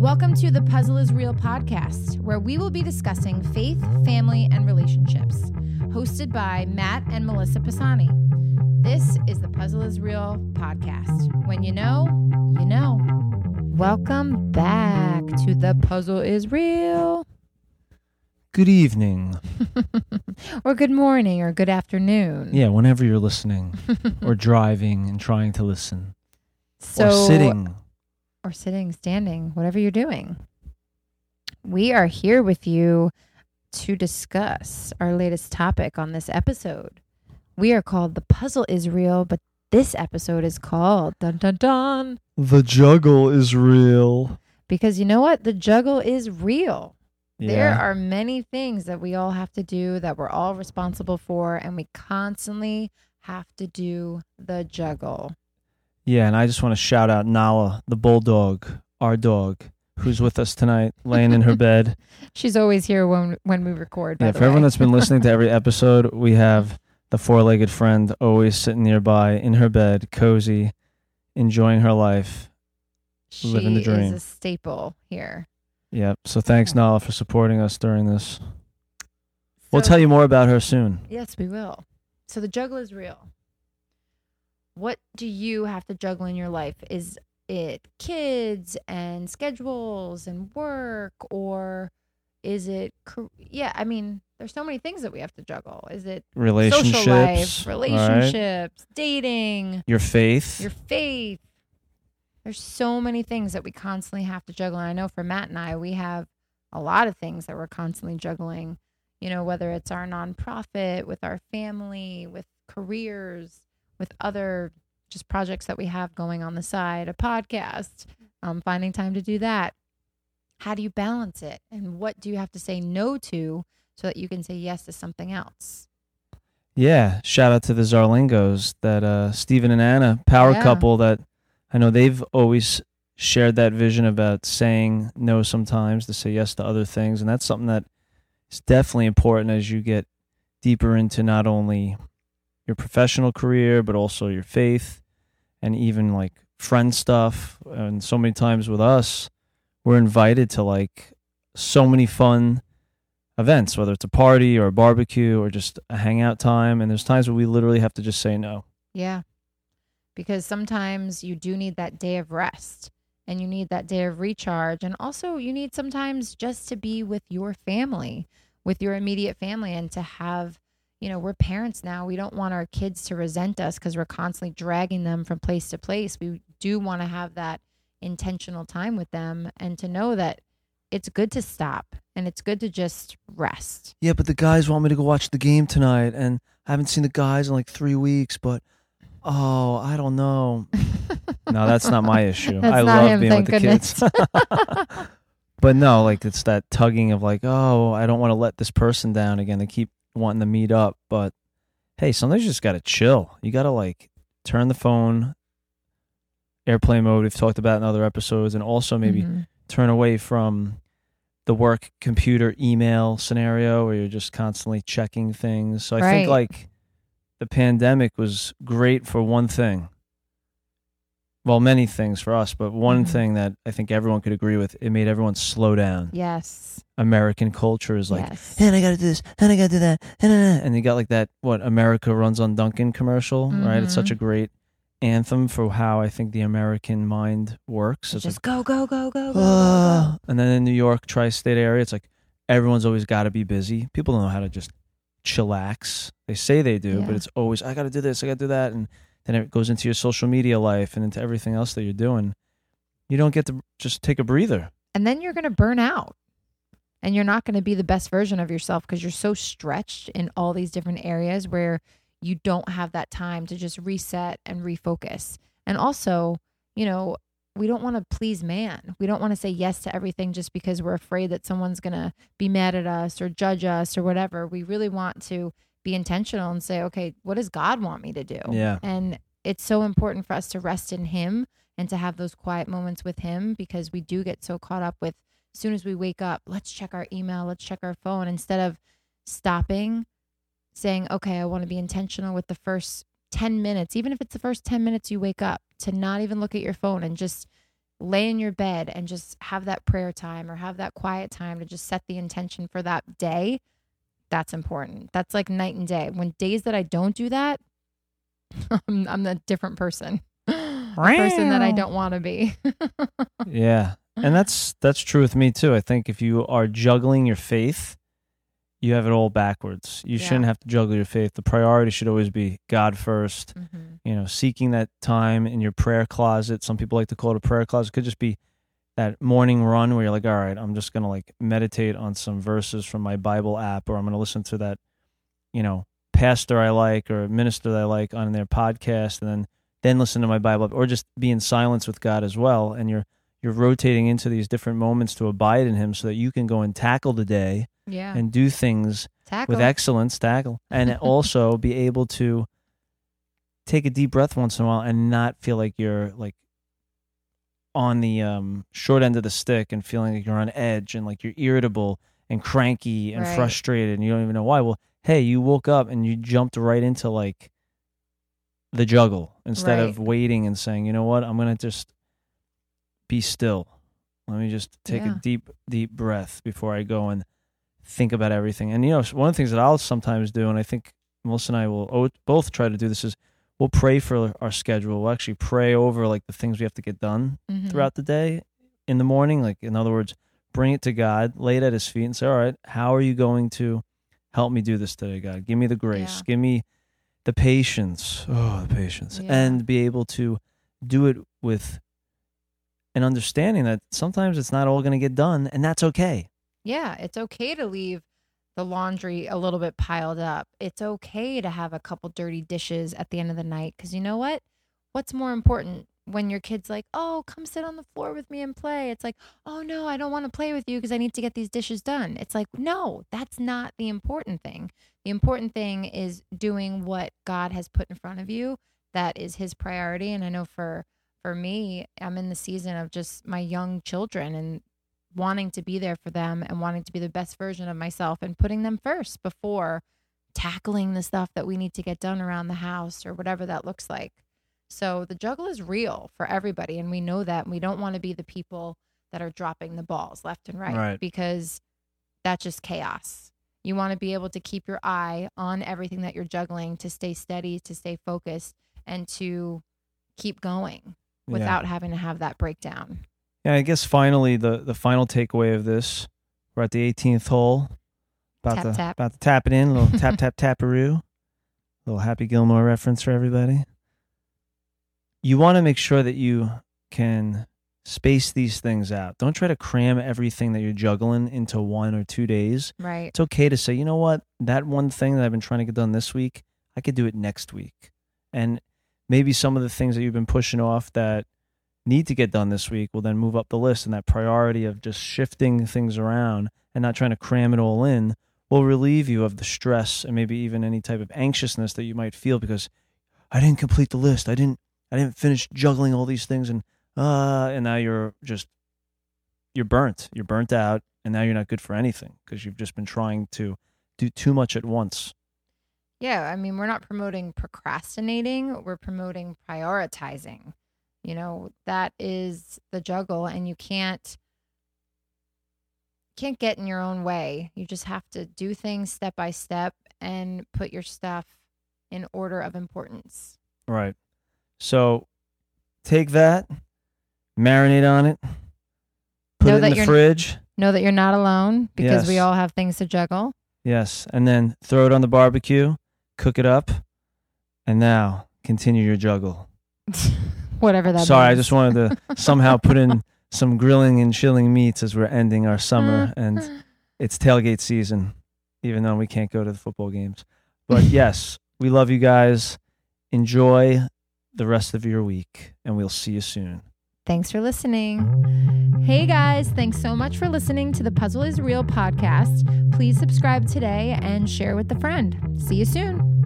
Welcome to the Puzzle is Real podcast, where we will be discussing faith, family, and relationships. Hosted by Matt and Melissa Pisani. This is the Puzzle is Real podcast. When you know, you know. Welcome back to the Puzzle is Real. Good evening. or good morning or good afternoon. Yeah, whenever you're listening or driving and trying to listen So, or sitting. Or sitting, standing, whatever you're doing. We are here with you to discuss our latest topic on this episode. We are called The Puzzle is Real, but this episode is called Dun Dun Dun. The juggle is real. Because you know what? The juggle is real. There are many things that we all have to do that we're all responsible for, and we constantly have to do the juggle. Yeah, and I just want to shout out Nala, the bulldog, our dog, who's with us tonight, laying in her bed. She's always here when when we record. By Yeah, for everyone that's been listening to every episode, we have the four-legged friend always sitting nearby in her bed, cozy, enjoying her life. she living the dream. is a staple here. Yep. So thanks, Nala, for supporting us during this. We'll tell you more about her soon. Yes, we will. So the juggle is real. What do you have to juggle in your life? Is it kids and schedules and work or is it yeah, I mean, there's so many things that we have to juggle. Is it Relationships, social life, all right? relationships, dating, your faith. your faith? There's so many things that we constantly have to juggle. And I know for Matt and I, we have a lot of things that we're constantly juggling. You know, whether it's our nonprofit, with our family, with careers, with other just projects that we have going on the side, a podcast, um, finding time to do that. How do you balance it? And what do you have to say no to so that you can say yes to something else? Yeah, shout out to the Zarlingos, that uh, Stephen and Anna power Yeah. couple that I know they've always shared that vision about saying no sometimes to say yes to other things, and that's something that is definitely important as you get deeper into not only your professional career but also your faith and even like friend stuff. And so many times with us, we're invited to like so many fun events, whether it's a party or a barbecue or just a hangout time. And there's times where we literally have to just say no. Yeah. Because sometimes you do need that day of rest and you need that day of recharge. And also, you need sometimes just to be with your family, with your immediate family, and to have, you know, we're parents now. We don't want our kids to resent us because we're constantly dragging them from place to place. We do want to have that intentional time with them and to know that it's good to stop and it's good to just rest. Yeah, but the guys want me to go watch the game tonight, and I haven't seen the guys in like three weeks, but oh, I don't know. no, that's not my issue. That's I love him, being with the thank kids. but no, like it's that tugging of like, oh, I don't want to let this person down again. They keep wanting to meet up, but hey, sometimes you just gotta chill. You gotta like turn the phone, airplane mode. We've talked about in other episodes, and also maybe Mhm. turn away from the work computer email scenario where you're just constantly checking things. So I Right. think like the pandemic was great for one thing. Well, many things for us, but one Mhm. thing that I think everyone could agree with, it made everyone slow down. Yes. American culture is like, yes. and I got to do this, and I got to do that, and, and, and you got like that what America runs on Dunkin' commercial, right? It's such a great anthem for how I think the American mind works. It's like just go, go, go, go, go, go, uh, go. and then in New York tri-state area, it's like everyone's always got to be busy. People don't know how to just chillax. They say they do, Yeah. but it's always I got to do this, I got to do that, and then it goes into your social media life and into everything else that you're doing. You don't get to just take a breather. And then you're going to burn out. And you're not going to be the best version of yourself because you're so stretched in all these different areas where you don't have that time to just reset and refocus. And also, you know, we don't want to please man. We don't want to say yes to everything just because we're afraid that someone's going to be mad at us or judge us or whatever. We really want to be intentional and say, okay, what does God want me to do? Yeah. And it's so important for us to rest in Him and to have those quiet moments with Him because we do get so caught up with as soon as we wake up, let's check our email, let's check our phone instead of stopping, saying, okay, I want to be intentional with the first 10 minutes, even if it's the first 10 minutes you wake up, to not even look at your phone and just lay in your bed and just have that prayer time or have that quiet time to just set the intention for that day, that's important. That's like night and day. When days that I don't do that, I'm, I'm a different person. a person that I don't want to be. yeah. And that's that's true with me too. I think if you are juggling your faith, you have it all backwards. You Yeah. shouldn't have to juggle your faith. The priority should always be God 1st Mhm. You know, seeking that time in your prayer closet. Some people like to call it a prayer closet. It could just be that morning run where you're like, all right, I'm just gonna like meditate on some verses from my Bible app, or I'm gonna listen to that, you know, pastor I like or minister that I like on their podcast, and then then listen to my Bible app, or just be in silence with God as well. And you're you're rotating into these different moments to abide in Him, so that you can go and tackle the day Yeah. and do things Tackle. with excellence, tackle, and also be able to take a deep breath once in a while and not feel like you're like on the um, short end of the stick and feeling like you're on edge and like you're irritable and cranky and Right. frustrated and you don't even know why. Well, hey, you woke up and you jumped right into like the juggle instead of waiting and saying, you know what, I'm gonna just be still. Let me just take Yeah. a deep, deep breath before I go and think about everything. And you know, one of the things that I'll sometimes do, and I think Melissa and I will both try to do this, is we'll pray for our schedule. We'll actually pray over like the things we have to get done Mhm. throughout the day in the morning. Like, in other words, bring it to God, lay it at His feet, and say, "All right, how are you going to help me do this today, God? Give me the grace. Yeah. Give me the patience. Oh, the patience, Yeah. and be able to do it with an understanding that sometimes it's not all going to get done, and that's okay. Yeah, it's okay to leave the laundry a little bit piled up. It's okay to have a couple dirty dishes at the end of the night because you know what? What's more important when your kid's like, "Oh, come sit on the floor with me and play." It's like, "Oh no, I don't want to play with you because I need to get these dishes done." It's like, "No, that's not the important thing. The important thing is doing what God has put in front of you. That is his priority." And I know for for me, I'm in the season of just my young children and wanting to be there for them and wanting to be the best version of myself and putting them first before tackling the stuff that we need to get done around the house or whatever that looks like. So the juggle is real for everybody and we know that and we don't want to be the people that are dropping the balls left and right, Right. because that's just chaos. You want to be able to keep your eye on everything that you're juggling to stay steady, to stay focused and to keep going Yeah. without having to have that breakdown. Yeah, I guess finally the the final takeaway of this, we're at the 18th hole, about Tap, to tap. about to tap it in, a little tap tap taparoo, little Happy Gilmore reference for everybody. You want to make sure that you can space these things out. Don't try to cram everything that you're juggling into one or two days. Right. It's okay to say, you know what, that one thing that I've been trying to get done this week, I could do it next week. And maybe some of the things that you've been pushing off that need to get done this week will then move up the list. And that priority of just shifting things around and not trying to cram it all in will relieve you of the stress and maybe even any type of anxiousness that you might feel because I didn't complete the list. I didn't I didn't finish juggling all these things and uh and now you're just you're burnt. You're burnt out and now you're not good for anything because you've just been trying to do too much at once. Yeah, I mean, we're not promoting procrastinating, we're promoting prioritizing. You know, that is the juggle and you can't can't get in your own way. You just have to do things step by step and put your stuff in order of importance. Right. So take that, marinate on it, put Know it in the fridge. Know that you're not alone because we all have things to juggle. Yes. And then throw it on the barbecue, cook it up, and now continue your juggle. Whatever that Sorry, I just wanted to somehow put in some grilling and chilling meats as we're ending our summer mm. and mm. it's tailgate season, even though we can't go to the football games. But yes, we love you guys. Enjoy the rest of your week, and we'll see you soon. Thanks for listening. Hey guys, thanks so much for listening to the Puzzle is Real podcast. Please subscribe today and share with a friend. See you soon.